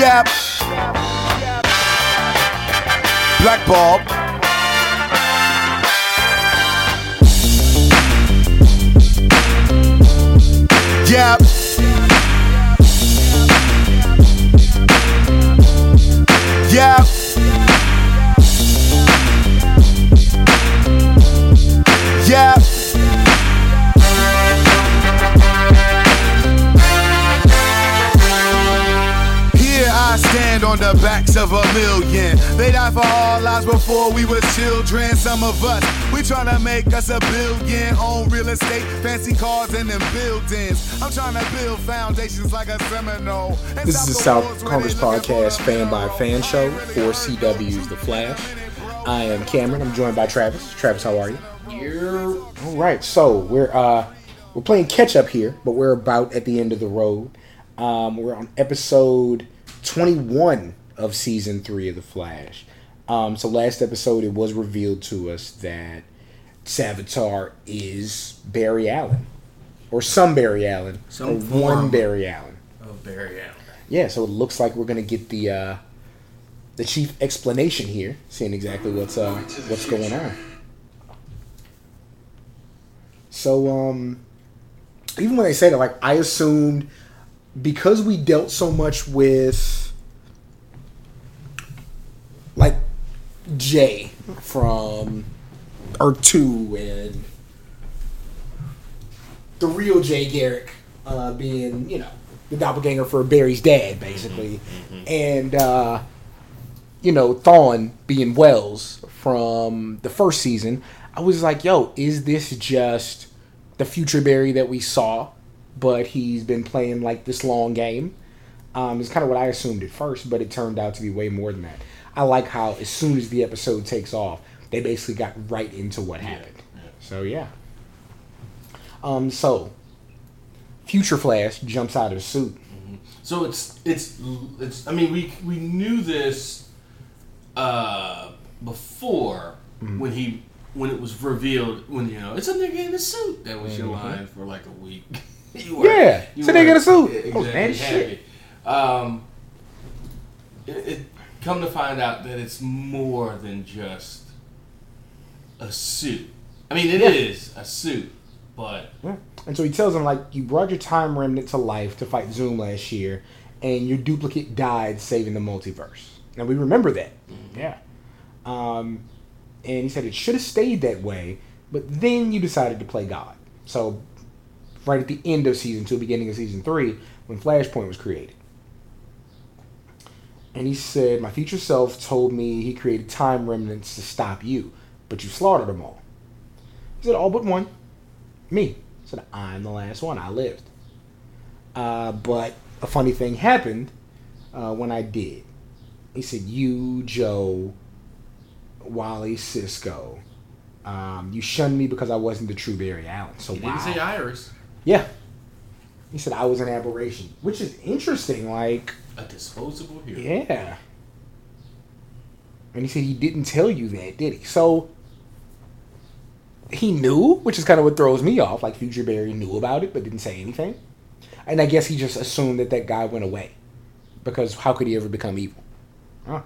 Yep. Black Bulb. Yep. Yep. On the backs of a million. They died for our lives before we were children. Some of us, we tryna make us a billion. Own real estate, fancy cars, and them buildings. I'm trying to build foundations like a Seminole. and This is stop the the South Congress they looking for Podcast Fan by. Fan Show for CW's The Flash. I am Cameron. I'm joined by Travis. Travis, how are you? All right, so we're uh we're playing catch up here, but we're about at the end of the road. Um, we're on episode 21 of season three of The Flash. Um, so last episode, it was revealed to us that Savitar is Barry Allen, or some Barry Allen, Some or one. Barry Allen. of Barry Allen. Yeah, so it looks like we're gonna get the uh, the chief explanation here, seeing exactly what's uh, what's going on. So um, even when they said it, like I assumed because we dealt so much with like Jay from Earth Two and the real Jay Garrick uh, being, you know, the doppelganger for Barry's dad, basically, and uh, you know Thawne being Wells from the first season. I was like, yo, is this just the future Barry that we saw, but he's been playing like this long game? Um, it's kind of what I assumed at first, but it turned out to be way more than that. I like how as soon as the episode takes off, they basically got right into what happened. So yeah. Um. So, Future Flash jumps out of the suit. So it's it's it's. I mean, we we knew this uh, before Mm-hmm. when he when it was revealed when you know it's a nigga in a suit that was your Mm-hmm. line for like a week. you Yeah, it's a nigga in a weren't suit. exactly Oh, man, shit. Um, it, it come to find out that it's more than just a suit. I mean, it is Yeah. a suit, but Yeah. And so he tells him like, you brought your time remnant to life to fight Zoom last year, and your duplicate died saving the multiverse. Now we remember that. Yeah. Um, and he said it should have stayed that way, but then you decided to play God. So right at the end of season two, beginning of season three, when Flashpoint was created. And he said, My future self told me he created time remnants to stop you, but you slaughtered them all. He said, All but one. Me. He said, I'm the last one. I lived. Uh, but a funny thing happened uh, when I did. He said, You, Joe, Wally, Cisco, um, you shunned me because I wasn't the true Barry Allen. So he wow. didn't say Iris. Yeah. He said I was an aberration, which is interesting. Like, A disposable hero. yeah. And he said he didn't tell you that, did he? So he knew, which is kind of what throws me off. Like Future Barry knew about it, but didn't say anything. And I guess he just assumed that that guy went away, because how could he ever become evil? Huh.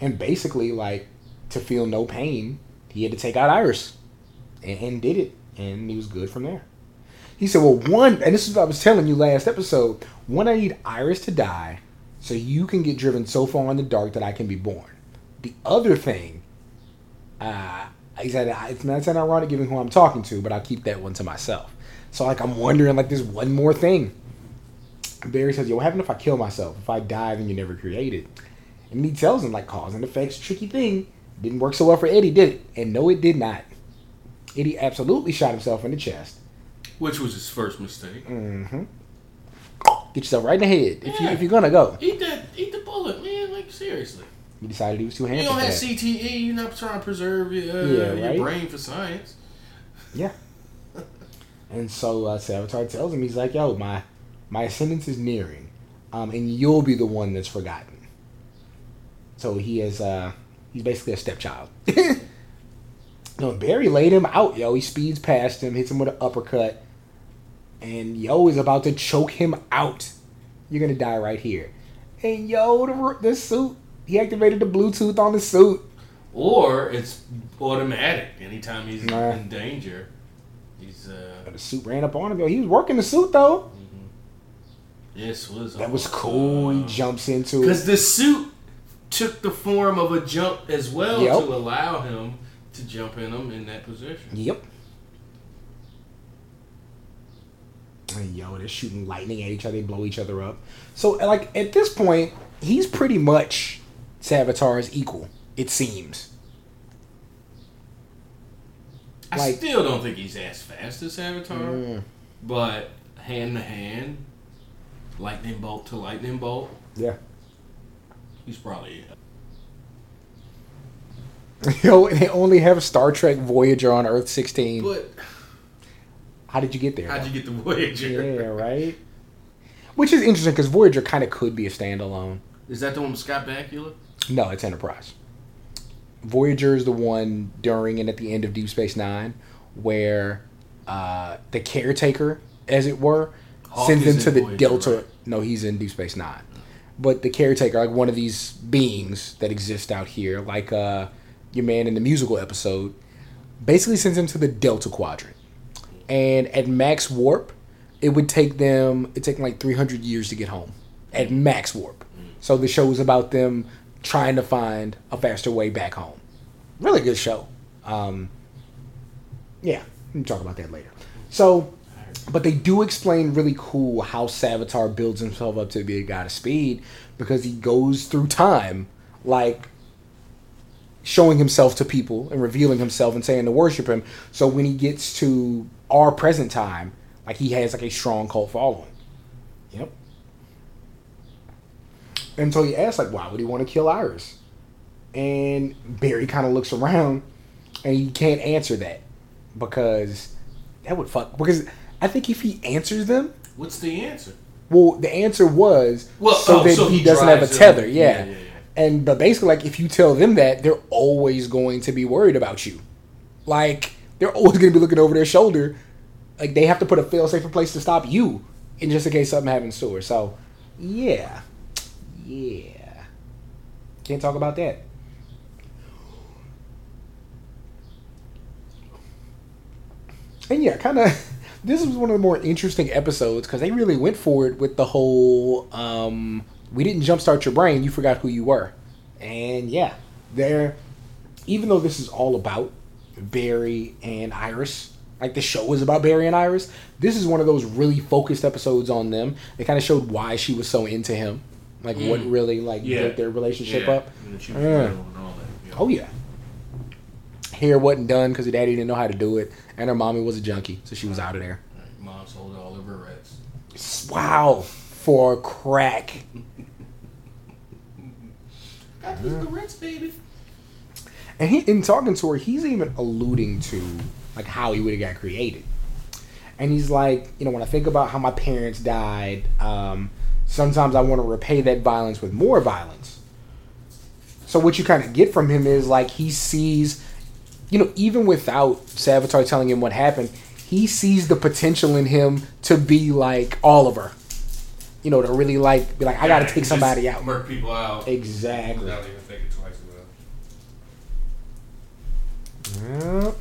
And basically, like to feel no pain, he had to take out Iris, and, and did it, and he was good from there. He said, "Well, one, and this is what I was telling you last episode. One, I need Iris to die, so you can get driven so far in the dark that I can be born. The other thing, uh, he said it's not that ironic given who I'm talking to, but I'll keep that one to myself. So, like, I'm wondering, like, there's one more thing. Barry says, "Yo, what happened if I kill myself? If I die, then you never created." And he tells him, like, cause and effects, tricky thing. Didn't work so well for Eddie, did it? And no, it did not. Eddie absolutely shot himself in the chest. Which was his first mistake. Mm-hmm. Get yourself right in the head if you, if you're gonna go. Eat that, eat the bullet, man. Like seriously. He decided he was too handsome. You don't have that. CTE. You're not trying to preserve your, uh, Yeah, your brain for science. Yeah. And so uh, Savitar tells him, he's like, "Yo, my my ascendance is nearing, um, and you'll be the one that's forgotten." So he is uh, he's basically a stepchild. no, Barry laid him out, yo. He speeds past him, hits him with an uppercut, and yo is about to choke him out. You're gonna die right here. And yo, the, the suit. He activated the Bluetooth on the suit. Or it's automatic. Anytime he's Nah. in danger, he's uh. The suit ran up on him. Yo, he was working the suit though. This was That was cool. He jumps into it because the suit took the form of a jump as well Yep. to allow him to jump in him in that position. Yep. And yo, they're shooting lightning at each other. They blow each other up. So, like at this point, he's pretty much Savitar's equal. It seems. I Like- still don't think he's as fast as Savitar, Mm, but hand to hand, lightning bolt to lightning bolt, yeah. he's probably Yo, they only have Star Trek Voyager on Earth 16. But How did you get there? how'd you get the Voyager? Yeah, right. Which is interesting because Voyager kind of could be a standalone. Is that the one with Scott Bakula? No, it's Enterprise. Voyager is the one during and at the end of Deep Space Nine where uh, the caretaker, as it were, Hawk sends them to the Voyager, Delta. right? No, he's in Deep Space Nine. But the caretaker, like one of these beings that exist out here, like uh, your man in the musical episode, basically sends him to the Delta Quadrant. And at max warp, it would take them, it take them like 300 years to get home. At max warp. So the show is about them trying to find a faster way back home. Really good show. Um, yeah, we talk about that later. So, but they do explain really cool how Savitar builds himself up to be a god of speed because he goes through time, like showing himself to people and revealing himself and saying to worship him. So when he gets to our present time, like he has like a strong cult following. Yep. And so he asks, like, why would he want to kill Iris? And Barry kind of looks around and he can't answer that because that would fuck. Because I think if he answers them, What's the answer? well, the answer was Well, so oh, that so he, he doesn't have a tether. Yeah. Yeah, yeah, yeah. And but basically, like if you tell them that, they're always going to be worried about you. Like they're always going to be looking over their shoulder. Like they have to put a fail-safe place to stop you, in just in case something happens to her. So, yeah, yeah, can't talk about that. And yeah, kind of. This was one of the more interesting episodes because they really went for it with the whole. Um, we didn't jumpstart your brain; you forgot who you were, and yeah, they're. Even though this is all about Barry and Iris, like the show is about Barry and Iris, this is one of those really focused episodes on them. They kind of showed why she was so into him, like what Mm. really like Yeah. built their relationship Yeah. up. And she was Yeah. and all that. Yeah. Oh yeah. Hair wasn't done because her daddy didn't know how to do it, and her mommy was a junkie, so she was out of there. Mom sold all of her reds. Wow, for crack. Baby. And he, in talking to her, he's even alluding to like how he would have got created. And he's like, you know, when I think about how my parents died, um, sometimes I want to repay that violence with more violence. So what you kind of get from him is like he sees, you know, even without Savitar telling him what happened, he sees the potential in him to be like Oliver. You know, to really like be like, I got to take somebody out. Murk people out. Exactly. Without even thinking twice about Yep.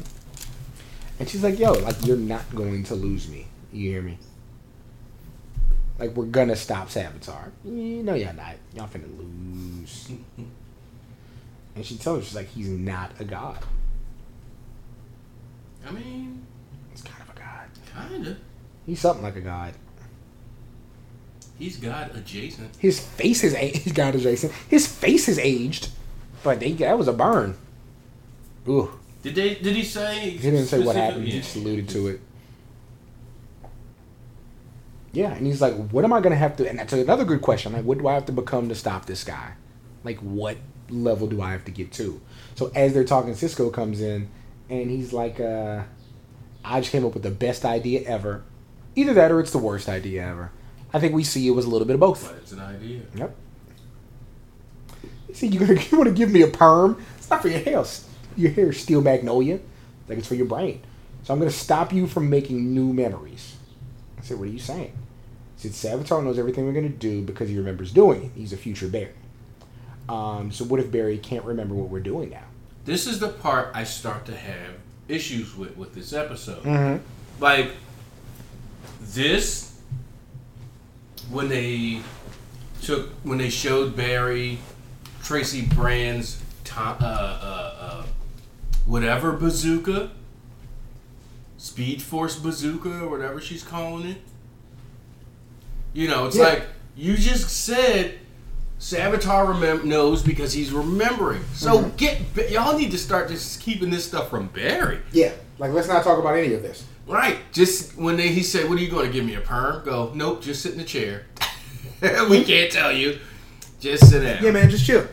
And she's like, yo, like, you're not going to lose me. You hear me? Like, we're gonna stop Savitar. "Eh, No, y'all not. Y'all finna lose. and she tells him, she's like, he's not a god. I mean, He's kind of a god. kinda. He's something like a god. He's God adjacent. His face is, a- he's god adjacent. His face is aged. But they, that was a burn. Ooh. Did they? Did he say? He didn't say what happened. He just alluded to it. Yeah, and he's like, "What am I gonna have to?" And that's another good question. Like, what do I have to become to stop this guy? Like, what level do I have to get to? So as they're talking, Cisco comes in, and he's like, uh, "I just came up with the best idea ever. Either that, or it's the worst idea ever. I think we see it was a little bit of both." But it's an idea. Yep. You see, you, want to give me a perm? It's not for your hair. Your hair is steel magnolia. Like it's for your brain. So I'm going to stop you from making new memories. I said, what are you saying? He said Savitar knows everything we're gonna do because he remembers doing it. He's a future Barry. Um, so what if Barry can't remember what we're doing now? This is the part I start to have issues with with this episode. Mm-hmm. Like this, when they took when they showed Barry Tracy Brand's uh, uh, uh, whatever bazooka, Speed Force bazooka or whatever she's calling it. You know, it's Yeah. like you just said. Savitar remem- knows because he's remembering. So Mm-hmm. get y'all need to start just keeping this stuff from Barry. Yeah. Like let's not talk about any of this. Right. Just when they, he said, "What are you going to give me a perm?" Go, nope. Just sit in the chair. we can't tell you. Just sit down. Yeah, man, just chill.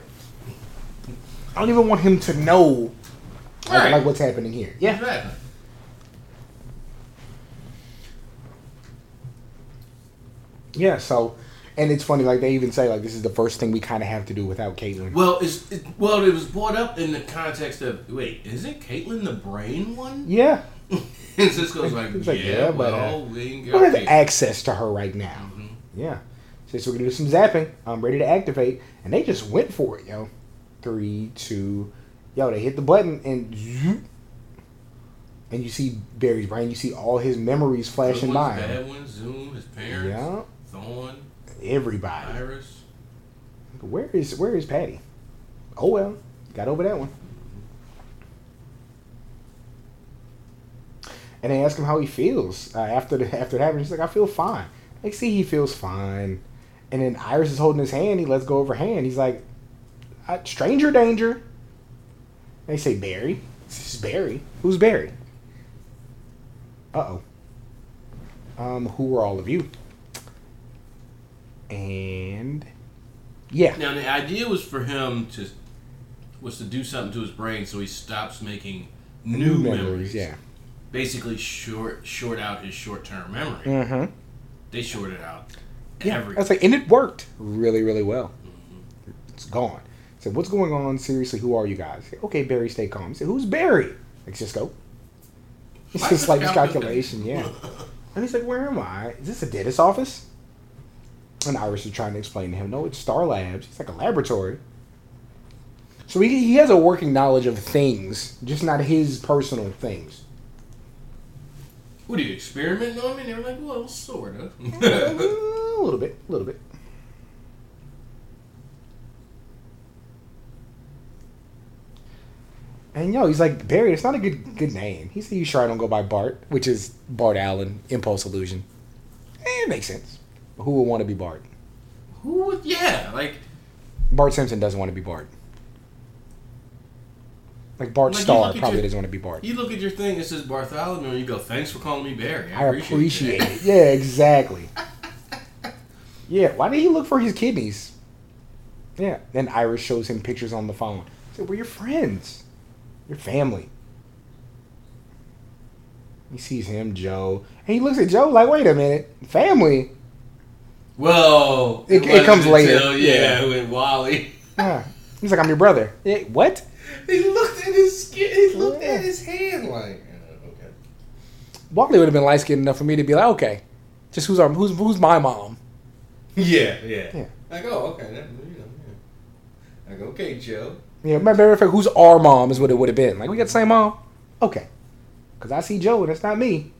I don't even want him to know like, Right. like what's happening here. Yeah. Exactly. Yeah, so and it's funny, like they even say like this is the first thing we kinda have to do without Caitlin. Well, it's it, well, it was brought up in the context of wait, isn't Caitlin the brain one? Yeah. and Cisco's like, It's yeah, like, yeah, but, well, uh, we ain't We got don't have access to her right now. Mhm. Yeah. So, so we're gonna do some zapping. I'm ready to activate. And they just went for it, yo. Three, two, yo, they hit the button and zoop. and you see Barry's brain, you see all his memories flashing by. bad ones, Zoom, his parents, Yeah. Thawne, Everybody. Iris. Where is where is Patty? Oh well, got over that one. And they ask him how he feels uh, after the after it happened. He's like, I feel fine. They see he feels fine, and then Iris is holding his hand. He lets go of her hand. He's like, stranger danger. They say Barry. This is Barry. Who's Barry? Uh oh. Um, who are all of you? And yeah, Now the idea was for him to was to do something to his brain so he stops making new, memories. Yeah. Basically, short short out his short term memory. Mm-hmm. They shorted out Yeah, everything. that's like, and it worked really, really well. It's gone. So what's going on? Seriously, who are you guys? Okay, Barry, stay calm. He said, who's Barry? Like Cisco. It's just like this calculation? calculation, yeah. And he's like, where am I? Is this a dentist office? And Iris is trying to explain to him, no, it's Star Labs. It's like a laboratory. So he, he has a working knowledge of things, just not his personal things. What are you experimenting on me? And they're like, well, sort of. a little bit, a little bit. And yo, he's like Barry. It's not a good good name. He said, "You sure I don't go by Bart?" Which is Bart Allen, Impulse Illusion. Eh, it makes sense. Who would want to be Bart? Who would? Yeah, like Bart Simpson doesn't want to be Bart. Like Bart Like, Starr probably your- doesn't want to be Bart. you look at your thing. It says Bartholomew, and you go, "Thanks for calling me Barry." I appreciate that." it. Yeah, exactly. yeah, why did he look for his kidneys? Yeah. Then Iris shows him pictures on the phone. He said, We're your friends. Your family. He sees him, Joe. And he looks at Joe like, wait a minute. Family? Well, It- it comes later. yeah, Yeah. with Wally. Yeah. He's like, I'm your brother. Eh, what? He looked at his skin. He looked Yeah. at his hand like, uh, okay. Wally would have been light skinned enough for me to be like, okay. Just who's our who's who's my mom? Yeah, yeah. Yeah. I go, okay, that, you know, yeah. I go, okay, Joe. Yeah, matter of fact, who's our mom is what it would have been. Like, we got the same mom? Okay. Because I see Joe and it's not me.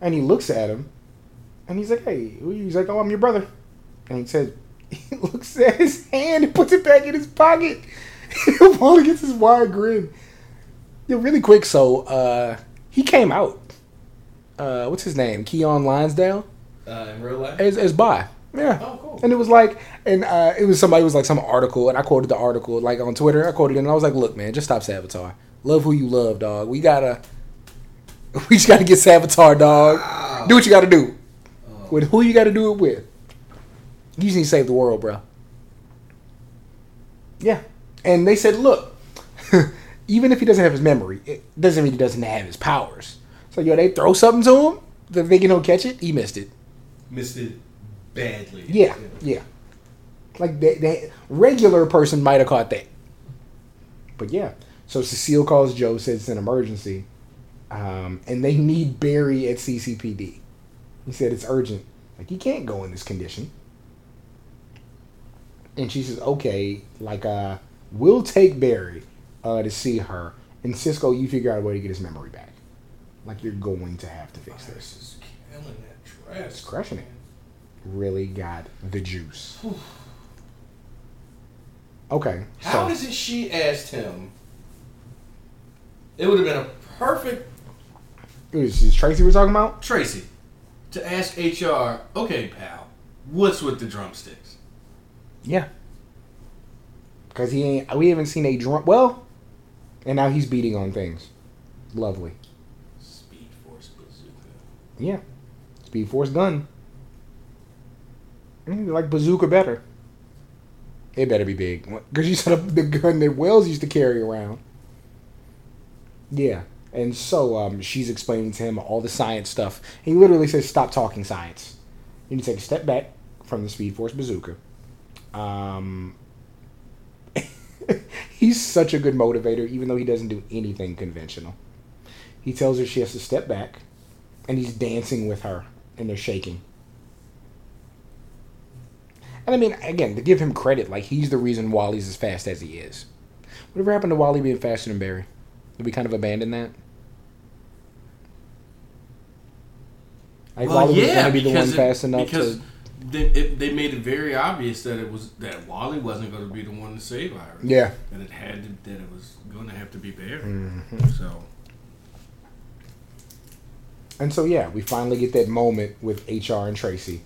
And he looks at him and he's like, hey, who are you? He's like, oh, I'm your brother. And he says, he looks at his hand and puts it back in his pocket. Wally gets his wide grin. Yeah, really quick. So, uh, he came out. Uh, what's his name? Keiynan Lonsdale? Uh, in real life? as as by. Yeah. Oh, cool. And it was like, and uh, it was somebody it was like some article, and I quoted the article like on Twitter. I quoted it, and I was like, "Look, man, just stop Savitar. Love who you love, dog. We gotta, we just gotta get Savitar, dog. Wow. Do what you gotta do. With who you gotta do it with. You just need to save the world, bro. Yeah. And they said, look, even if he doesn't have his memory, it doesn't mean he doesn't have his powers. So yo, they throw something to him, they're thinking he'll catch it. He missed it. Missed it badly. Yeah, yeah. Like the, the regular person might have caught that. But yeah. So Cecile calls Joe, says it's an emergency. Um, and they need Barry at CCPD. He said it's urgent. Like you can't go in this condition. And she says, "Okay, like uh, we'll take Barry uh, to see her, and Cisco, you figure out a way to get his memory back. Like you're going to have to fix this. Iris is killing that dress. It's crushing it. Really got the juice. Okay, How so is it she asked him? It would have been a perfect it was this Tracy we're talking about. Tracy to ask HR. Okay, pal, what's with the drumsticks? Yeah. Because he ain't. We haven't seen a drum. Well, and now he's beating on things. Lovely. Speed Force bazooka. Yeah. Speed Force gun. Mm, like bazooka better. It better be big. Because you set up the gun that Wells used to carry around. Yeah. And so um, she's explaining to him all the science stuff. He literally says, stop talking science. You need to take a step back from the Speed Force bazooka. Um, he's such a good motivator, even though he doesn't do anything conventional. He tells her she has to step back, and he's dancing with her, and they're shaking. And I mean, again, to give him credit, like he's the reason Wally's as fast as he is. Whatever happened to Wally being faster than Barry? Did we kind of abandon that? Like Wally was going to be the one it- fast enough because to. they, it, they made it very obvious that it was that Wally wasn't going to be the one to save Iris. Yeah. and it had to, that it was going to have to be Barry. Mm-hmm. So And so yeah, we finally get that moment with HR and Tracy,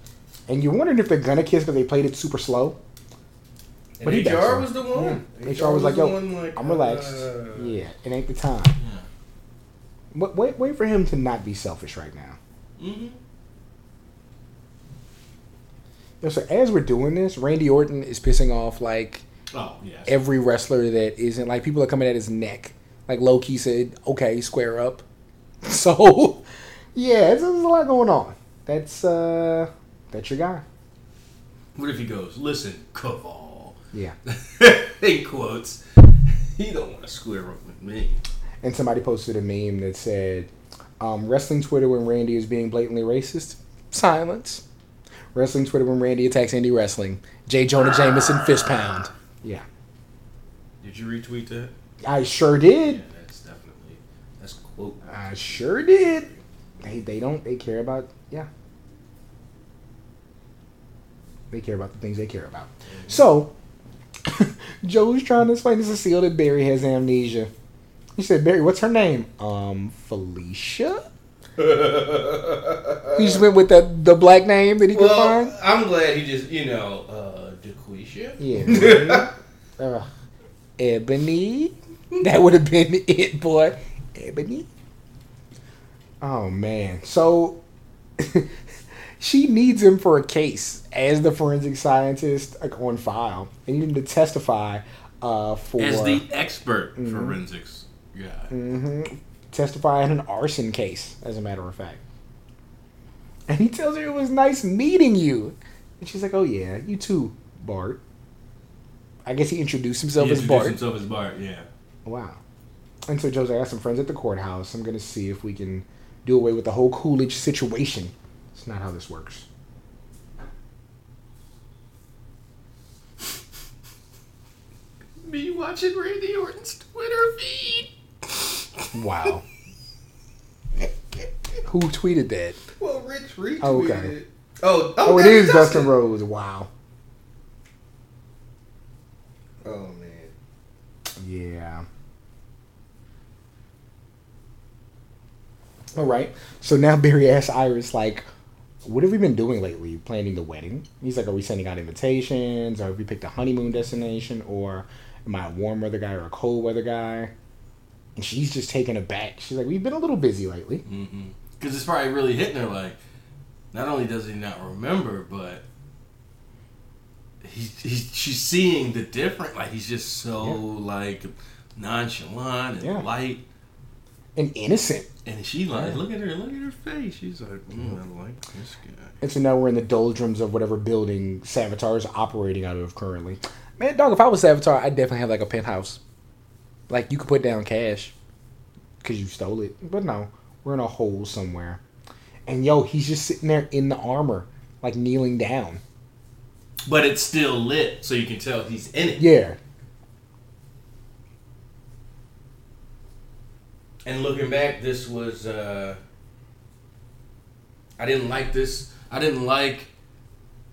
and you're wondering if they're gonna kiss because they played it super slow. and But HR was the one. HR was like, "Yo, like, I'm relaxed. uh, yeah, it ain't the time." yeah. Wait, wait, wait for him to not be selfish right now. Mm-hmm. Know, so as we're doing this, Randy Orton is pissing off like Oh yes. every wrestler that isn't like people are coming at his neck. Like Low Ki said, "Okay, square up." So, yeah, there's, there's a lot going on. That's uh, that's your guy. what if he goes? Listen, Kaval. Yeah. in quotes. He don't want to square up with me. and somebody posted a meme that said, um, "Wrestling Twitter when Randy is being blatantly racist, silence. Wrestling Twitter when Randy attacks indie wrestling, J. Jonah Jameson fist pound." Yeah, Did you retweet that? I sure did. Yeah, that's definitely that's quote. I sure did. They they don't they care about yeah. They care about the things they care about. So, Joe's trying to explain to Cecile that Barry has amnesia. He said, Barry, what's her name? Um, Felicia? he just went with that the black name that he could Well, find? I'm glad he just you know uh, Dequisha. Yeah. uh, Ebony? That would have been it, boy. Ebony? Oh, man. So, she needs him for a case as the forensic scientist like, on file. They need him to testify uh, for... As the expert Mm-hmm. forensics guy. hmm Testify in an arson case, as a matter of fact. And he tells her it was nice meeting you. And she's like, oh, yeah, you too, Bart. I guess he introduced himself He as introduced Bart. himself as Bart. Yeah. Wow. And so Joe's like, I got some friends at the courthouse. I'm going to see if we can do away with the whole Coolidge situation. It's not how this works. Me watching Randy Orton's Twitter feed. Wow. Who tweeted that? Well, Rich retweeted Oh, okay. it. Oh, Oh, oh it that is Dustin Rhodes. Wow. Oh man. Yeah. All right. So now Barry asks Iris, like, what have we been doing lately? Planning the wedding? He's like, are we sending out invitations? Or have we picked a honeymoon destination? Or am I a warm weather guy or a cold weather guy? And she's just taken aback. She's like, we've been a little busy lately. Because it's probably really hitting her. Like, not only does he not remember, but he, he's she's seeing the different. Like he's just so Yeah. like nonchalant and Yeah. light. And innocent. And she like, Yeah. look at her, look at her face. She's like, mm, I like this guy. And so now we're in the doldrums of whatever building Savitar is operating out of currently. Man, dog, if I was Savitar, I'd definitely have like a penthouse. Like you could put down cash because you stole it. But no, we're in a hole somewhere. And yo, he's just sitting there in the armor, like kneeling down. But it's still lit, so you can tell he's in it. Yeah. And looking back, this was uh I didn't like this. I didn't like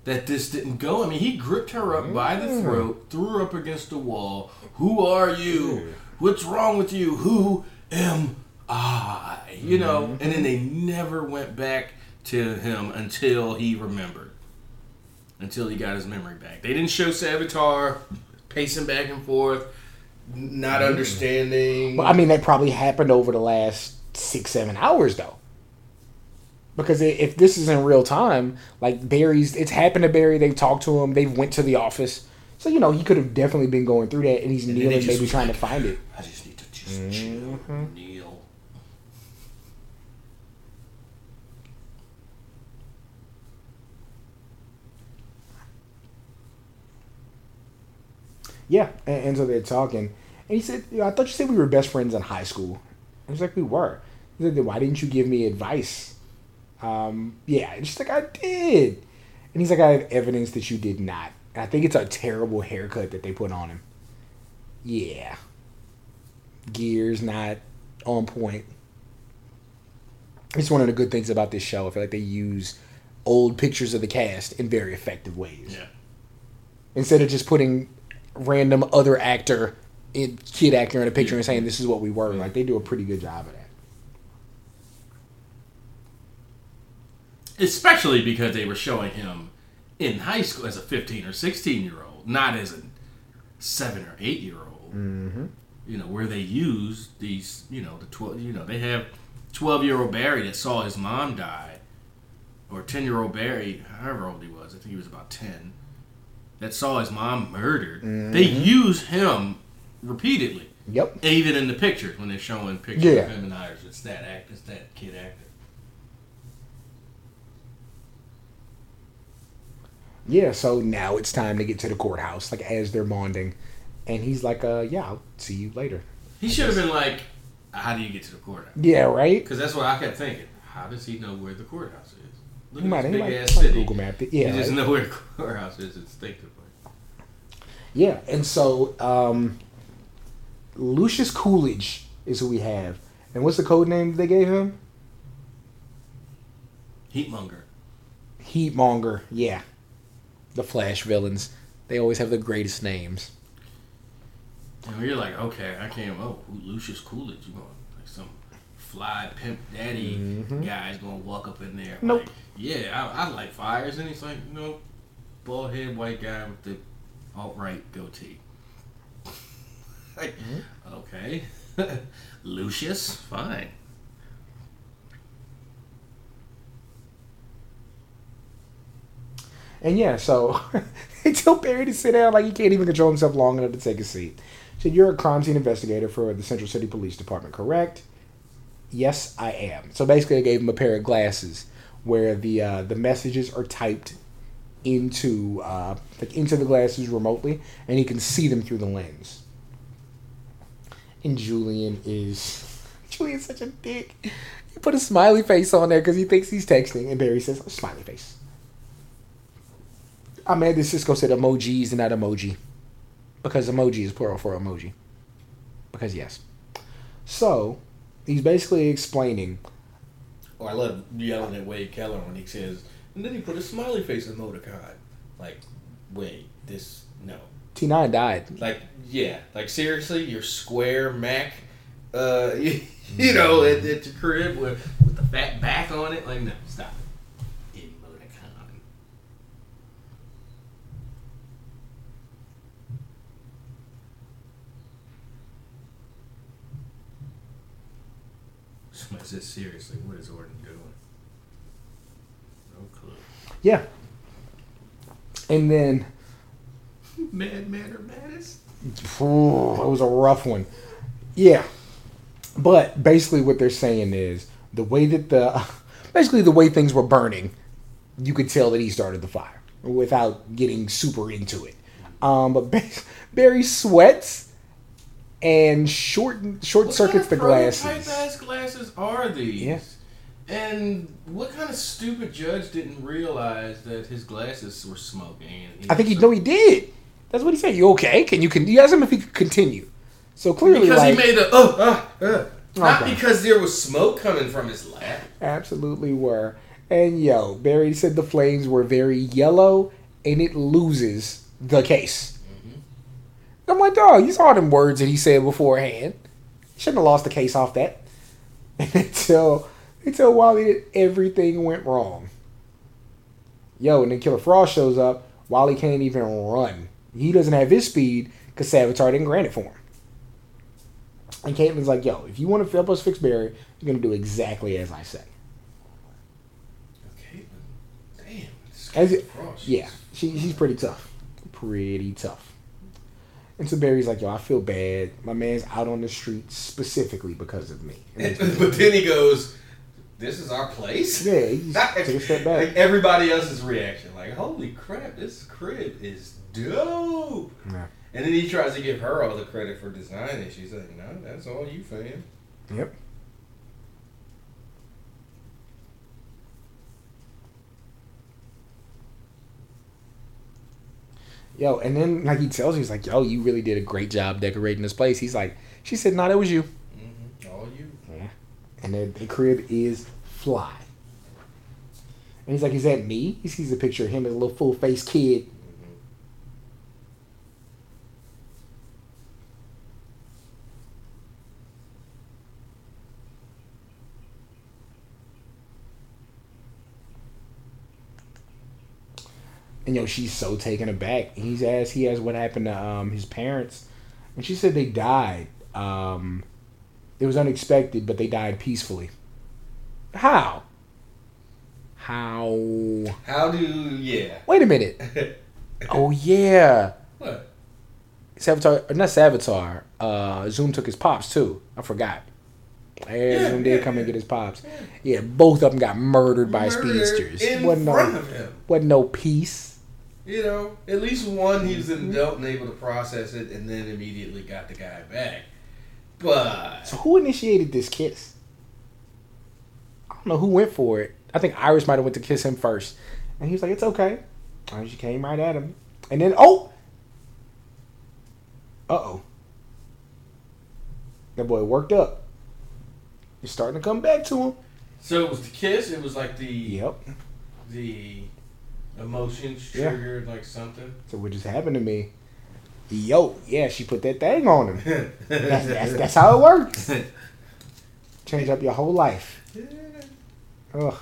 that this didn't go. I mean, he gripped her up by the throat, threw her up against the wall. Who are you? What's wrong with you? Who am I? You know, mm-hmm. and then they never went back to him until he remembered. Until he got his memory back. They didn't show Savitar pacing back and forth, not mm-hmm. understanding. Well, I mean, that probably happened over the last six, seven hours, though. Because if this is in real time, like Barry's, it's happened to Barry. They've talked to him. They've went to the office. So you know he could have definitely been going through that, and he's then they kneeling, maybe was trying like, to find it. I just need to just chill, kneel. Yeah, and, and so they're talking, and he said, you know, "I thought you said we were best friends in high school." I was like, "We were." He said, why didn't you give me advice?" Um, yeah, and she's like, "I did," and he's like, "I have evidence that you did not." And I think it's a terrible haircut that they put on him. Yeah, gears not on point. It's one of the good things about this show. I feel like they use old pictures of the cast in very effective ways Yeah. instead of just putting random other actor in, kid actor in a picture and saying this is what we were like they do a pretty good job of that Especially because they were showing him in high school as a 15 or 16 year old, not as a 7 or 8 year old. Mm-hmm. You know, where they use these, you know, the 12, you know, they have 12 year old Barry that saw his mom die, or 10 year old Barry, however old he was, I think he was about 10, that saw his mom murdered. They use him repeatedly. yep Even in the pictures, when they're showing pictures Yeah. of him and Iris, it's that act, it's that kid actor. Yeah so now it's time to get to the courthouse like as they're bonding and he's like uh yeah i'll see you later He should have been like, "How do you get to the courthouse?" yeah right Because that's what I kept thinking. How does he know where the courthouse is? Look he might, at he this might, big ass city. google mapped it He yeah just right? know where the courthouse is instinctively. yeah and so um lucius coolidge is who we have and what's the code name they gave him Heatmonger. heatmonger yeah the flash villains they always have the greatest names And you're like, okay, I can't. Oh, Lucius Coolidge. You going like some fly pimp daddy guy's gonna walk up in there? Mm-hmm. Nope. Like, yeah, I, I like fires, and he's like, nope, bald head white guy with the alt right goatee. like, Mm-hmm. okay, Lucius, fine. And yeah, so they tell Barry to sit down like he can't even control himself long enough to take a seat. Said, You're a crime scene investigator for the Central City Police Department, correct? Yes, I am. So basically, I gave him a pair of glasses where the uh, the messages are typed into uh, like into the glasses remotely, and he can see them through the lens. And Julian is Julian's such a dick. He put a smiley face on there because he thinks he's texting, and Barry says smiley face. I'm mad that Cisco said emojis and not emoji. Because emoji is plural for emoji. Because yes. So, he's basically explaining Oh, I love yelling at Wade Keller when he says, and then he put a smiley face emoticon. Like, wait, this no. T9 died. Like, yeah, like seriously, your square Mac, uh, you, you know, at, at your crib with with the fat back on it. Like, no, stop it. Emoticon. Somebody says seriously, what is Orton doing? No clue. Yeah. And then, Mad Matter Madness. phew, it was a rough one. Yeah. But basically, what they're saying is the way that the. Basically, the way things were burning, you could tell that he started the fire without getting super into it. Um, but Barry sweats and short short circuits the glasses. What kind of glasses. prototype ass glasses are these? Yeah. And what kind of stupid judge didn't realize that his glasses were smoking? And I think he know he did. That's what he said. You okay? Can you can you ask him if he could continue? So clearly, because like, he made a uh, uh, uh. Not Okay. because there was smoke coming from his lap. absolutely were. And yo, Barry said the flames were very yellow, and it loses the case. I'm like, dog, you saw them words that he said beforehand. Shouldn't have lost the case off that. until until Wally did everything went wrong. Yo, and then Killer Frost shows up. Wally can't even run. He doesn't have his speed because Savitar didn't grant it for him. And Caitlin's like, yo, if you want to help us fix Barry, you're gonna do exactly as I say. Okay, damn. As it- Frost. Yeah, she, she's pretty tough. Pretty tough. And so Barry's like, yo, I feel bad. My man's out on the street specifically because of me. But then he goes, "This is our place." yeah, he took a step back. Like everybody else's reaction, like, "Holy crap, this crib is dope!" Yeah. And then he tries to give her all the credit for designing. She's like, "No, that's all you, fam." Yep. Yo, and then like he tells you, he's like, "Yo, you really did a great job decorating this place." He's like, "She said, no, that was you." Mm-hmm. All you. Yeah. And the, the crib is fly. And he's like, "Is that me?" He sees a picture of him as a little full face kid. And yo, she's so taken aback. He's asked, he asked what happened to um, his parents, and she said they died. Um, it was unexpected, but they died peacefully. How? How? How do yeah? Wait a minute. Oh yeah, what? Savitar, not Savitar. Uh, Zoom took his pops too. I forgot. Yeah, Yeah, Zoom did yeah, come and get his pops. Yeah, both of them got murdered by Murdered speedsters. in wasn't front no, of him. wasn't no peace. You know, at least one he was Mm-hmm. an adult and able to process it, and then immediately got the guy back. But So who initiated this kiss? I don't know who went for it. I think Iris might have went to kiss him first, and he was like, "It's okay." And she came right at him, and then oh, uh oh, that boy worked up. He's starting to come back to him. so it was the kiss. It was like the Yep. the emotions Yeah. triggered like something. So what just happened to me? Yo, yeah, she put that thing on him. That's, that's, that's how it works. Change up your whole life. Ugh.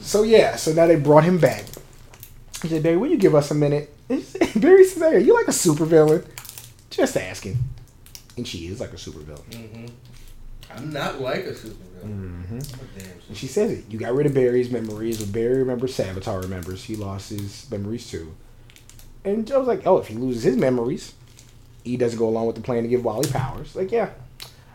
So yeah, so now they brought him back. He said, Barry, will you give us a minute? Said- Barry says, hey, you like a supervillain? Just asking. And she is like a supervillain. hmm I'm not like a supervillain. Mm-hmm. I'm a damn And she says it. You got rid of Barry's memories. Barry remembers Savitar remembers. He lost his memories too. And Joe's like, oh, if he loses his memories, he doesn't go along with the plan to give Wally powers. Like, yeah.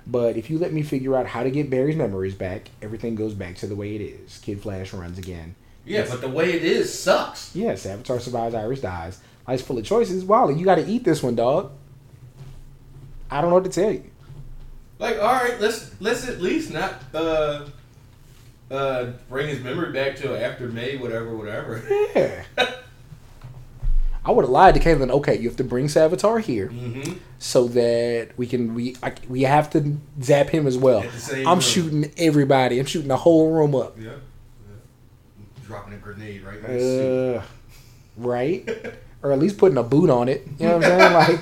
But if you let me figure out how to get Barry's memories back, everything goes back to the way it is. Kid Flash runs again. Yeah, but the way it is sucks. Yeah, Savitar survives, Iris dies. Life's full of choices. Wally, you got to eat this one, dog. I don't know what to tell you. Like, all right, let's let's at least not uh uh bring his memory back till after May, whatever, whatever. Yeah. I would have lied to Caitlin. Okay, you have to bring Savitar here. hmm so that we can we I, we have to zap him as well. At the same I'm room. shooting everybody. I'm shooting the whole room up. Yeah. yeah. Dropping a grenade right. Uh, right? or at least putting a boot on it. You know what I'm saying? Like,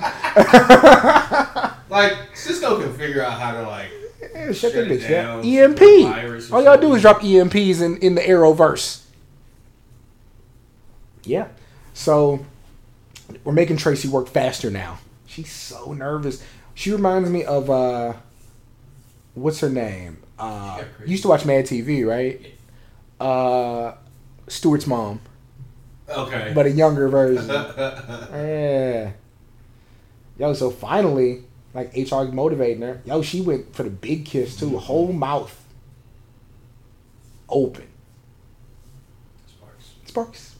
Like Cisco can figure out how to like eh, shut that bitch down, down. EMP. All y'all do is drop EMPs in in the Arrowverse. Yeah. So we're making Tracy work faster now. She's so nervous. She reminds me of uh what's her name? Uh got used to watch Mad TV, right? Uh Stuart's mom, okay. but a younger version. yeah. Yo, so finally, like HR motivating her. Yo, she went for the big kiss too, whole mouth open. Sparks. Sparks.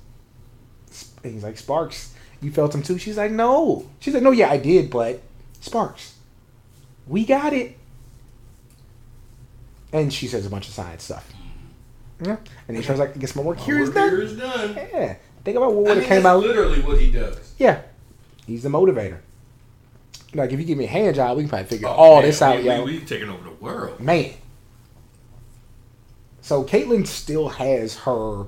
Sp- And he's like, Sparks, you felt him too? She's like, no. She's like, no, yeah, I did, but Sparks, we got it. and she says a bunch of science stuff. Yeah, and she like, "I guess my work My here is work here done." is done. Yeah, think about what would have came out. literally what he does. Yeah, he's the motivator. Like if you give me a hand job, we can probably figure Oh, all man, this out, we, yo. We, we taking over the world. Man. So Caitlin still has her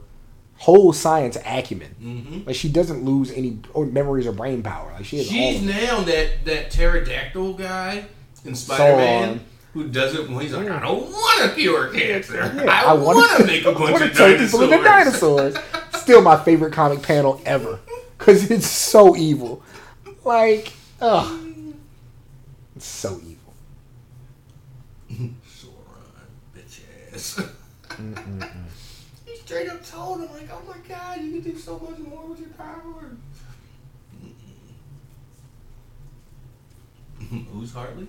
whole science acumen. Mm-hmm. Like she doesn't lose any or memories or brain power. Like she has She's now that that pterodactyl guy in Spider Man Sauron. who does it when he's like, I don't want to cure cancer. Yeah, I, wanna- want to make a bunch of turn people into dinosaurs. dinosaurs. Still my favorite comic panel ever. Cause it's so evil. Like, ugh. It's so evil. Sauron, bitch ass. he straight up told him like, "Oh my god, you can do so much more with your power." Who's Hartley?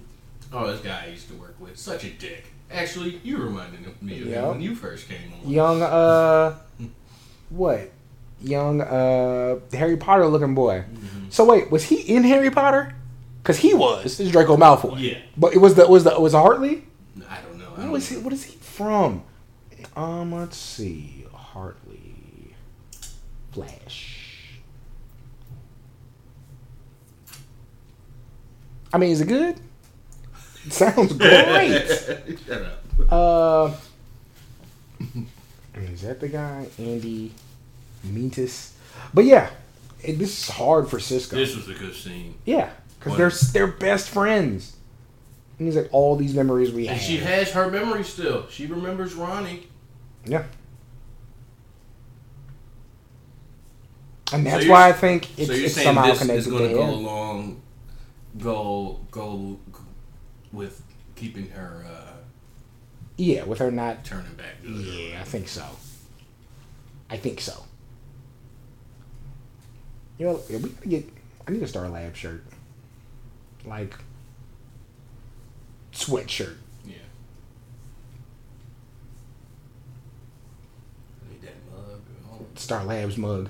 Oh, this guy I used to work with. Such a dick. Actually, you reminded me of him Yep. when you first came on. Young, uh, what? Young, uh, Harry Potter looking boy. Mm-hmm. So wait, was he in Harry Potter? Cause he was. It's Draco Malfoy. Yeah. But it was the was the was it Hartley? I don't know. I don't was know. he? What is he from? Um, let's see. Hartley, Flash. I mean, is it good? It sounds great. Shut up. uh, is that the guy, Andy Mientus? But yeah, it, this is hard for Cisco. This was a good scene. yeah, because they're they're best friends. And he's like, all these memories we And have. she has her memory still. She remembers Ronnie. Yeah. And that's you're- why I think it's, so you're it's saying somehow this is going to to go him. along, go go with keeping her uh, Yeah, with her not. turning back. Yeah, I think so. I think so. You know, yeah, we gotta get. I need a Star Lab shirt, like sweatshirt. Yeah. I need that mug. Star Labs mug.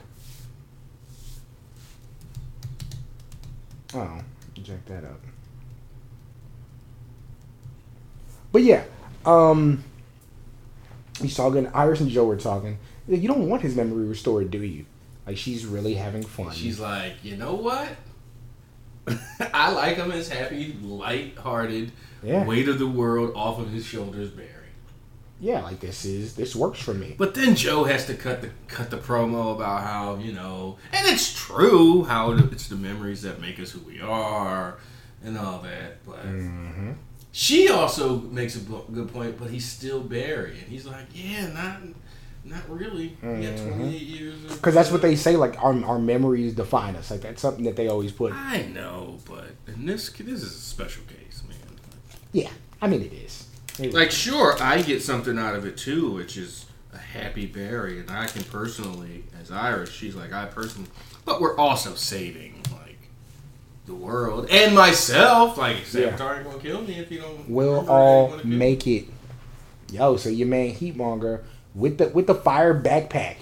Oh, check that out. But yeah, um, he's talking. Iris and Joe were talking. You don't want his memory restored, do you? Like she's really having fun. She's like, you know what? I like him as happy, light-hearted, Yeah. weight of the world off of his shoulders, Barry. yeah, like this is this works for me. But then Joe has to cut the cut the promo about how you know, and it's true how it's the memories that make us who we are, and all that. But Mm-hmm. she also makes a good point. But he's still Barry, and he's like, yeah, not not really. Mhm. twenty eight years. Because that's what they say. Like our our memories define us. Like that's something that they always put. I know, but in this this is a special case, man. Yeah, I mean it is. It is. Like, sure, I get something out of it too, which is a happy Barry, and I can personally, as Iris, she's like, I personally, but we're also saving like the world and myself. Like, Yeah. Savitar ain't gonna kill me if you don't. we'll all make it. Yo, so your man Heatmonger with the with the fire backpack.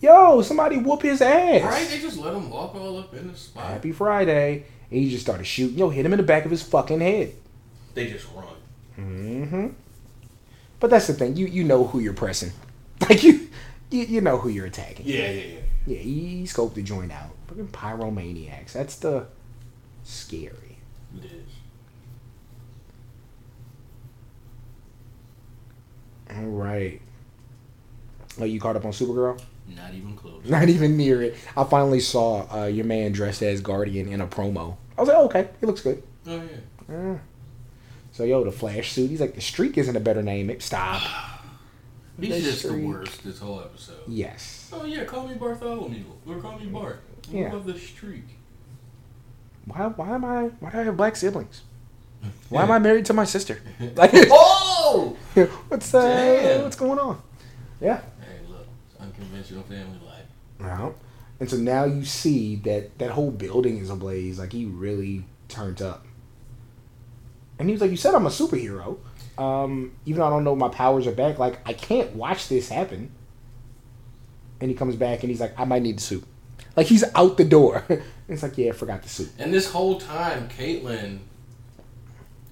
Yo, somebody whoop his ass. Right? They just let him walk all up in the spot. Happy Friday. And he just started shooting. Yo, hit him in the back of his fucking head. They just run. Mm-hmm. But that's the thing. You you know who you're pressing. Like you you, you know who you're attacking. Yeah, yeah, yeah. Yeah, he scoped the joint out. Fucking pyromaniacs. That's the scary. It is. All right. Oh, you caught up on Supergirl? Not even close. Not even near it. I finally saw uh, your man dressed as Guardian in a promo. I was like, oh, okay, he looks good. Oh yeah. Yeah. So yo, the Flash suit. He's like, the Streak isn't a better name. Stop. He's The just the worst this whole episode. Yes. Oh yeah, call me Bartholomew or call me Bart. I Yeah. love the streak. Why? Why am I? Why do I have black siblings? Why am I married to my sister? Like, Oh! what's uh, Damn. what's going on? Yeah. Hey, look, it's unconventional family life. Well, and so now you see that that whole building is ablaze. Like he really turned up. And he was like, "You said I'm a superhero. Um, even though I don't know my powers are back, like I can't watch this happen." And he comes back and he's like, "I might need the suit." Like he's out the door. it's like, "Yeah, I forgot the suit." And this whole time, Caitlin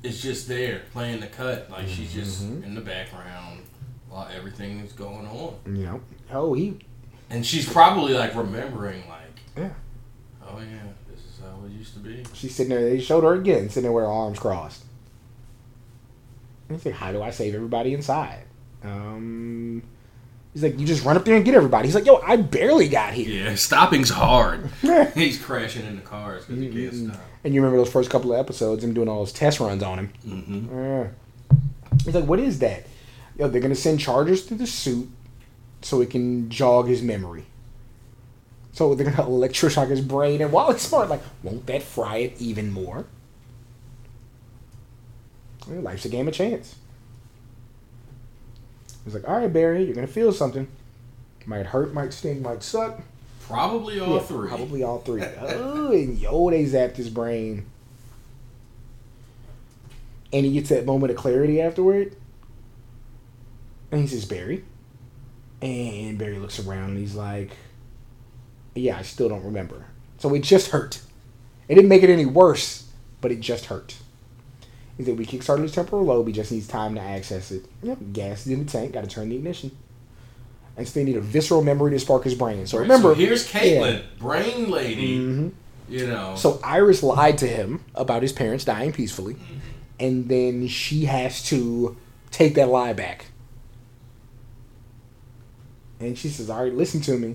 is just there playing the cut. Like she's just Mm-hmm. in the background while everything is going on. Know, oh he, And she's probably like remembering, like, yeah. oh yeah, this is how it used to be. She's sitting there. They showed her again, sitting there with her arms crossed. And he's like, "How do I save everybody inside?" Um, he's like, "You just run up there and get everybody." He's like, "Yo, I barely got here." Yeah, stopping's hard. He's crashing into the cars because he Mm-hmm. can't stop. And you remember those first couple of episodes, him doing all those test runs on him. Mm-hmm. Uh, he's like, "What is that?" Yo, they're gonna send chargers through the suit so it can jog his memory. So they're gonna electroshock his brain, and while it's smart, like, won't that fry it even more? Well, life's a game of chance. He's like, all right, Barry, you're gonna feel something. Might hurt, might sting, might suck. Probably all Yeah, three. Probably all three. oh, and yo, they zapped his brain. And he gets that moment of clarity afterward. And he says, Barry. And Barry looks around and he's like, Yeah, I still don't remember. So it just hurt. It didn't make it any worse, but it just hurt. He said, We kickstarted his temporal lobe. He just needs time to access it. Yep, gas is in the tank. Got to turn the ignition. And so they need a visceral memory to spark his brain. So remember, so here's Caitlin, brain lady. Mhm. You know, So Iris lied to him about his parents dying peacefully, and then she has to take that lie back. And she says, "All right, listen to me."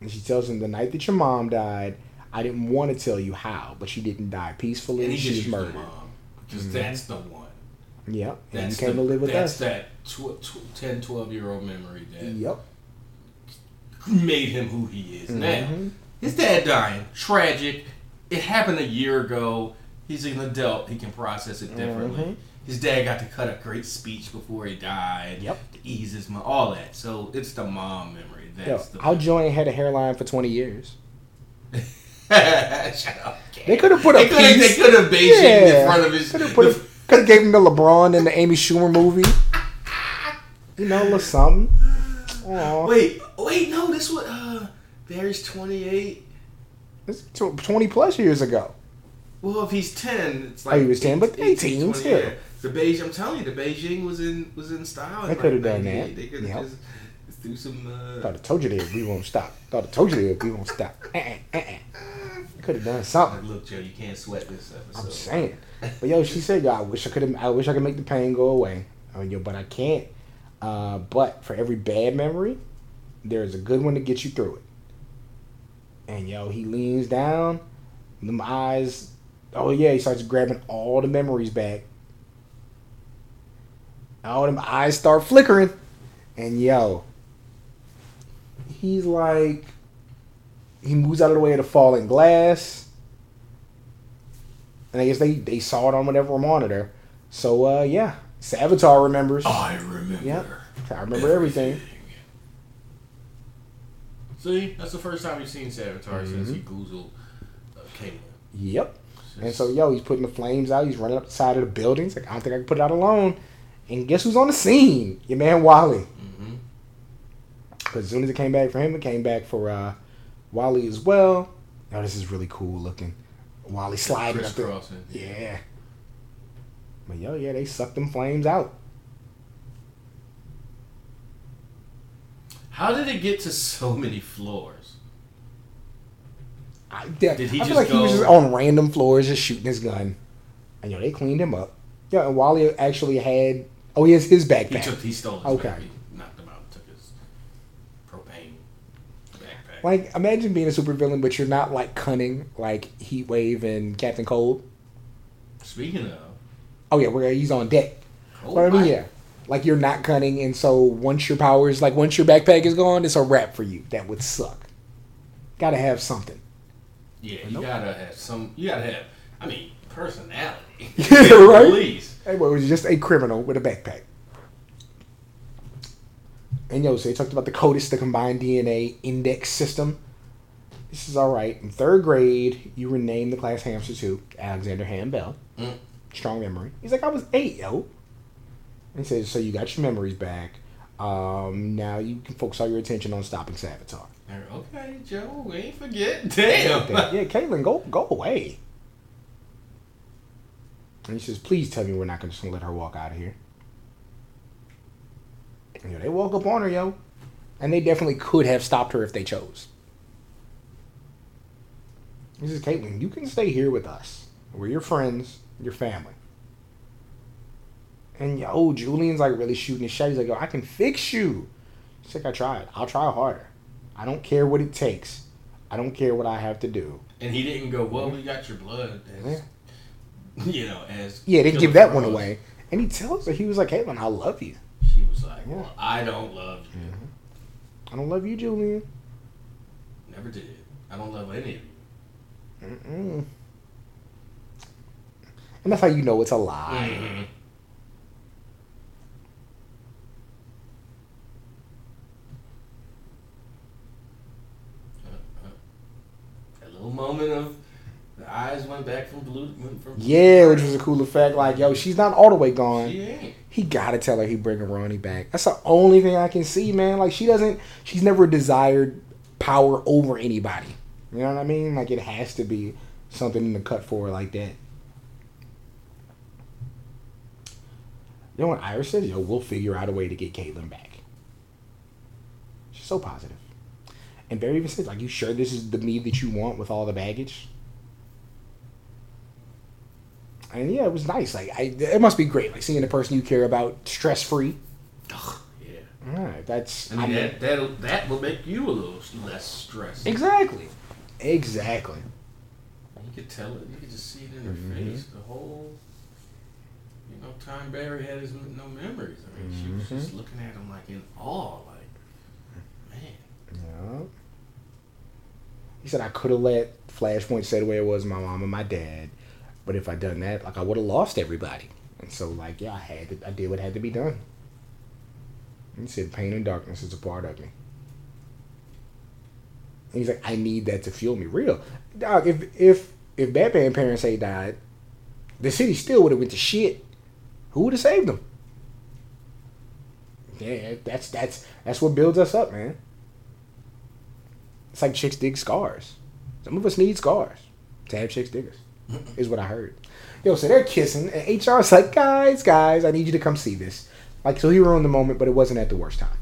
And she tells him, "The night that your mom died, I didn't want to tell you how, but she didn't die peacefully. and he she just was murdered." mom because that's the one. Yep. And That's you came the, to live with that's us. that tw- tw- 10, 12 year old memory that Yep. made him who he is now. Mhm. His dad dying, tragic. It happened a year ago. He's an adult. He can process it differently. Mhm. His dad got to cut a great speech before he died. Yep. To ease his mom, all that. So it's the mom memory. Yo, That's the. Al Joy ain't had a hairline for twenty years. Shut up. They could have put a They could have. They could have Beijing Yeah. in front of his. Could have put. Could have gave him the LeBron in the Amy Schumer movie. You know, a little something. Aw. Wait, wait, no, this was uh Barry's twenty eight. It's tw- 20 plus years ago. Well, if he's ten, it's Oh, like he was 10, but 18 20, still. yeah. The Beijing, I'm telling you, the Beijing was in was in style. They coulda done that. They could have Yep. just, just do some. Uh, Thought I told you that we won't stop. Thought I told you that we won't stop. Uh-uh, uh-uh. Could have done something. look, Joe, you can't sweat this episode. I'm saying. But yo, she said, yo, I wish I could. I wish I could make the pain go away. Oh, yo, but I can't. Uh, but for every bad memory, there's a good one to get you through it. And yo, he leans down, them eyes. Oh yeah, he starts grabbing all the memories back. All them eyes start flickering, and yo, he's like, he moves out of the way of the falling glass. And I guess they, they saw it on whatever monitor. So uh yeah. Savitar remembers. I remember. Yep. I remember everything. See, that's the first time you've seen Savitar since Mm-hmm. he goozled uh, Caitlin. Yep. And so yo, he's putting the flames out, he's running up the side of the buildings. Like, I don't think I can put it out alone. And guess who's on the scene? Your man Wally. Mm-hmm. Because as soon as it came back for him, it came back for uh Wally as well. Oh, this is really cool looking. Wally sliding up there. Yeah. But yo, yeah, they sucked them flames out. How did it get to so many floors? I, Did he I feel just like he was just on random floors just shooting his gun. And yo, they cleaned him up. Yeah, and Wally actually had oh he has his He backpack. took. He stole his Okay. He knocked him out. Took his propane backpack. like imagine being a supervillain, but you're not like cunning like Heatwave and Captain Cold. Speaking of, Oh yeah, where he's on deck. Cold But I mean, yeah, like you're not cunning, and so once your powers, like once your backpack is gone, it's a wrap for you. That would suck. Got to have something. Yeah, you Nope. gotta have some. You gotta have. I mean, personality. Yeah, right? Please. Hey, well, it was just a criminal with a backpack. And yo, so they talked about the CODIS, the combined DNA index system. This is all right. In third grade, you were named the class hamster to Alexander Ham Bell. Mm. Strong memory. He's like, I was eight, yo. And he says, so you got your memories back. Um, now you can focus all your attention on stopping Savitar. Okay, Joe, we ain't forget. Damn. yeah, Caitlin, go go away. And he says, "Please tell me we're not just gonna let her walk out of here." And, you know, they walk up on her, yo, and they definitely could have stopped her if they chose. He says, Caitlin, you can stay here with us. We're your friends, your family." And yo, Julian's like really shooting his shot. He's like, "Yo, I can fix you." She's like, "I tried. I'll try harder. I don't care what it takes. I don't care what I have to do." And he didn't go, well, we got your blood. As, You know, as Yeah, they give that one away. And he tells her, he was like, Caitlin, I love you. She was like, Yeah. well, I don't love you. Mm-hmm. I don't love you, Julian. Never did. I don't love any of you. Mm-mm. And that's how you know it's a lie. Uh, uh, mhm. A little moment of eyes went back from blue. Went from Yeah, which was a cool effect. Like, yo, she's not all the way gone. She ain't. He gotta tell her he bringing Ronnie back. That's the only thing I can see, man. Like, she doesn't, she's never desired power over anybody. You know what I mean? Like, it has to be something in the cut for her like that. You know what Iris says? Yo, we'll figure out a way to get Caitlin back. She's so positive. And Barry even says, like, you sure this is the me that you want with all the baggage? And yeah, it was nice. Like, I, it must be great, like seeing the person you care about stress free. Yeah. All right, that's I mean, I mean- that that'll, that will make you a little less stressed. exactly, exactly. You could tell it. You could just see it in her Mhm. face. The whole, you know, Tom Barry had his no memories. I mean, she was Mhm. just looking at him like in awe, like, man. Yeah. He said I could have let Flashpoint stay the way it was, my mom and my dad, but if I done that, like I would have lost everybody. And so, like, yeah, I had to, I did what had to be done. He said, "Pain and darkness is a part of me." And he's like, "I need that to fuel me." Real, dog. If if if Batman parents had died, the city still would have went to shit. Who would have saved them? Yeah, that's that's that's what builds us up, man. It's like chicks dig scars. Some of us need scars to have chicks dig us, is what I heard. Yo, so they're kissing, and HR's like, guys, guys, I need you to come see this. Like, so he ruined the moment, but it wasn't at the worst time.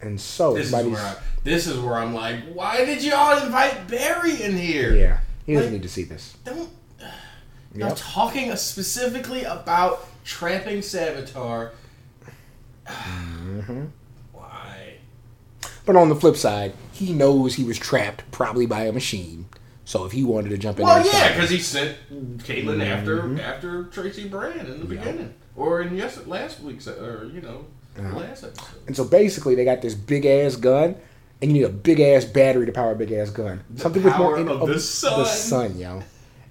And so, This is where I, this is where I'm like, why did y'all invite Barry in here? yeah, he doesn't Like- need to see this. Don't. Now Yep. talking specifically about trapping Savitar. hmm Why? But on the flip side, he knows he was trapped probably by a machine. So if he wanted to jump in Well, yeah, because he sent Caitlin after Mhm. after Tracy Brand in the Yeah. beginning, or in yes last week's or you know Uh-huh. last episode. And so basically, they got this big ass gun, and you need a big ass battery to power a big ass gun. Something with more in- of the sun. The sun, yo.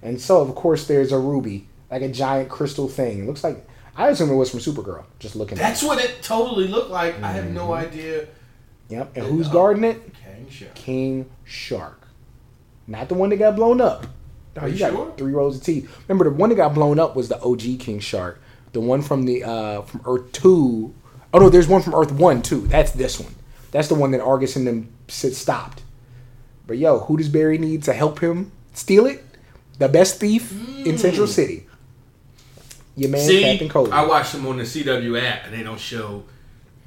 And so of course there's a ruby, like a giant crystal thing. It looks like I assume it was from Supergirl. Just looking. That's at what it totally looked like. I have no idea. Yep. And who's guarding it? Kang Shark. King Shark, not the one that got blown up. Are you you got sure? three rows of teeth. Remember, the one that got blown up was the OG King Shark. The one from the uh from Earth two. Oh no, there's one from Earth one too. That's this one. That's the one that Argus and them sit stopped. But yo, who does Barry need to help him steal it? The best thief in Central City. Your man. See, Captain Cold. I watched them on the CW app, and they don't show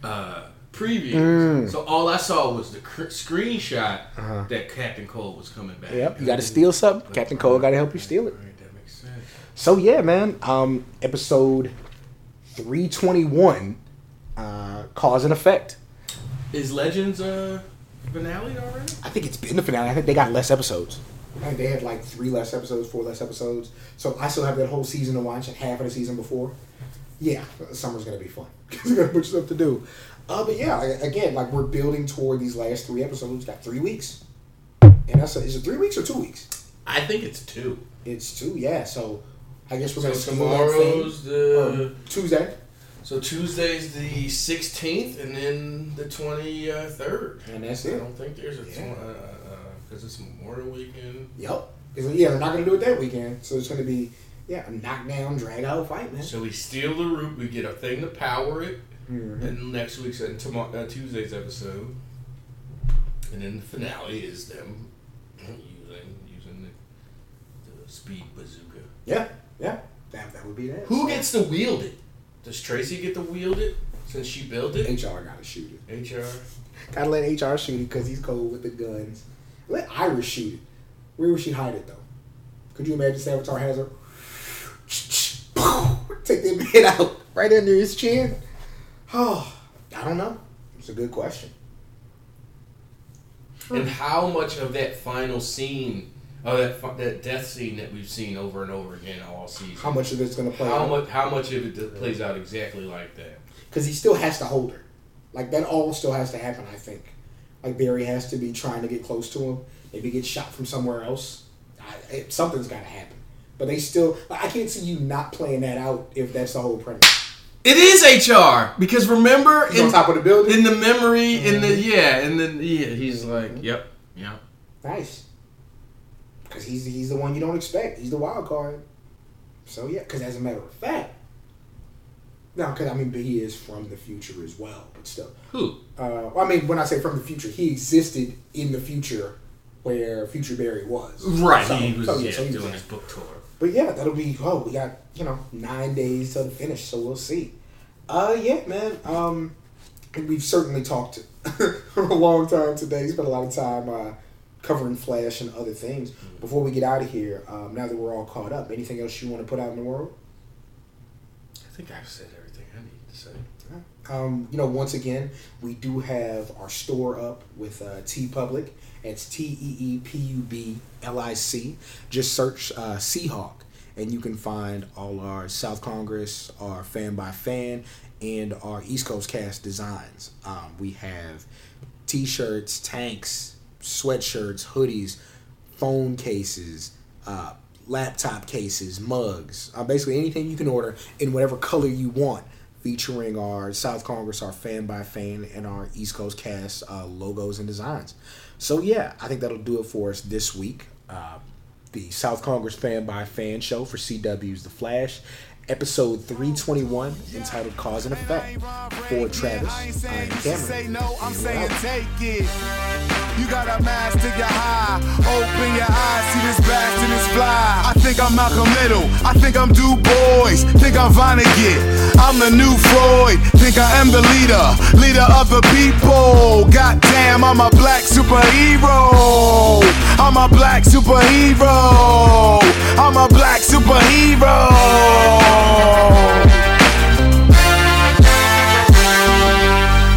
uh, previews. Mm. So all I saw was the cr- screenshot Uh-huh. that Captain Cold was coming back. Yep, you got to steal something. Captain Cold got to help you steal it. Right, that makes sense. So yeah, man. Um, episode three twenty one, uh, cause and effect. Is Legends uh finale already? I think it's been the finale. I think they got less episodes. I think they had like three less episodes, four less episodes. So I still have that whole season to watch and half of the season before. Yeah, summer's gonna be fun because we got a bunch of stuff to do. Uh, but yeah, again, like we're building toward these last three episodes. We've Got three weeks, and that's a, is it three weeks or two weeks? I think it's two. It's two, yeah. So I guess we're So gonna see that thing. tomorrow's the Um, Tuesday, so Tuesday's the sixteenth, and then the twenty third. and that's it. I don't think there's a Yeah. because it's Memorial Weekend. Yep. Yeah, they're not going to do it that weekend. So it's going to be, yeah, a knockdown, drag out fight, man. So we steal the root. We get a thing to power it. Mhm. And next week's and tomorrow uh, Tuesday's episode, and then the finale is them using using the, the speed bazooka. Yeah, yeah, that, that would be that. Who gets to wield it? Does Tracy get to wield it since she built it? HR? Gotta shoot it. HR. Gotta let HR shoot it because he's cold with the guns. Let Iris shoot it. Where would she hide it though? Could you imagine Savitar has her take that man out right under his chin? Oh, I don't know. It's a good question. Hmm. And how much of that final scene, of that fi- that death scene that we've seen over and over again all season, How much of it's gonna play? how much how much of it d- plays out exactly like that? Because he still has to hold her. Like that all still has to happen. I think. Like Barry has to be trying to get close to him. Maybe get shot from somewhere else, I, it, something's got to happen. But they still. I can't see you not playing that out if that's the whole premise. It is HR because remember He's on top of the building. in the memory in the yeah and then yeah he's like yep yep Nice. Because he's he's the one you don't expect. He's the wild card. So yeah, because as a matter of fact, now because I mean, but he is from the future as well. But still, who uh, well, I mean, when I say from the future, he existed in the future where Future Barry was. right So- he was so, yeah, so he doing there. his book tour. But yeah, that'll be. Oh, we got you know nine days the finish, so we'll see. Uh, yeah, man. Um, we've certainly talked for a long time today. Spent a lot of time uh, covering Flash and other things. Before we get out of here, um, now that we're all caught up, anything else you want to put out in the world? I think I've said everything I need to say. Um, you know, once again, we do have our store up with uh, TeePublic. It's T E E P U B L I C. Just search uh, Seahawk, and you can find all our South Congress, our fan by fan, and our East Coast cast designs. Um, we have T-shirts, tanks, sweatshirts, hoodies, phone cases, uh, laptop cases, mugs, uh, basically anything you can order in whatever color you want, featuring our South Congress, our fan by fan, and our East Coast cast uh, logos and designs. So yeah, I think that'll do it for us this week. Uh, the South Congress fan by fan show for CW's The Flash. Episode 321 entitled Cause and Effect. For Travis, uh, I am you should Cameron. say no, I'm saying take it. You gotta master your high. Open your eyes, see this bastard is fly. I think I'm Malcolm Little. I think I'm Du Bois. Think I'm Vonnegut. I'm the new Freud. Think I am the leader. Leader of the people. Goddamn, I'm a black superhero. I'm a black superhero. I'm a black superhero.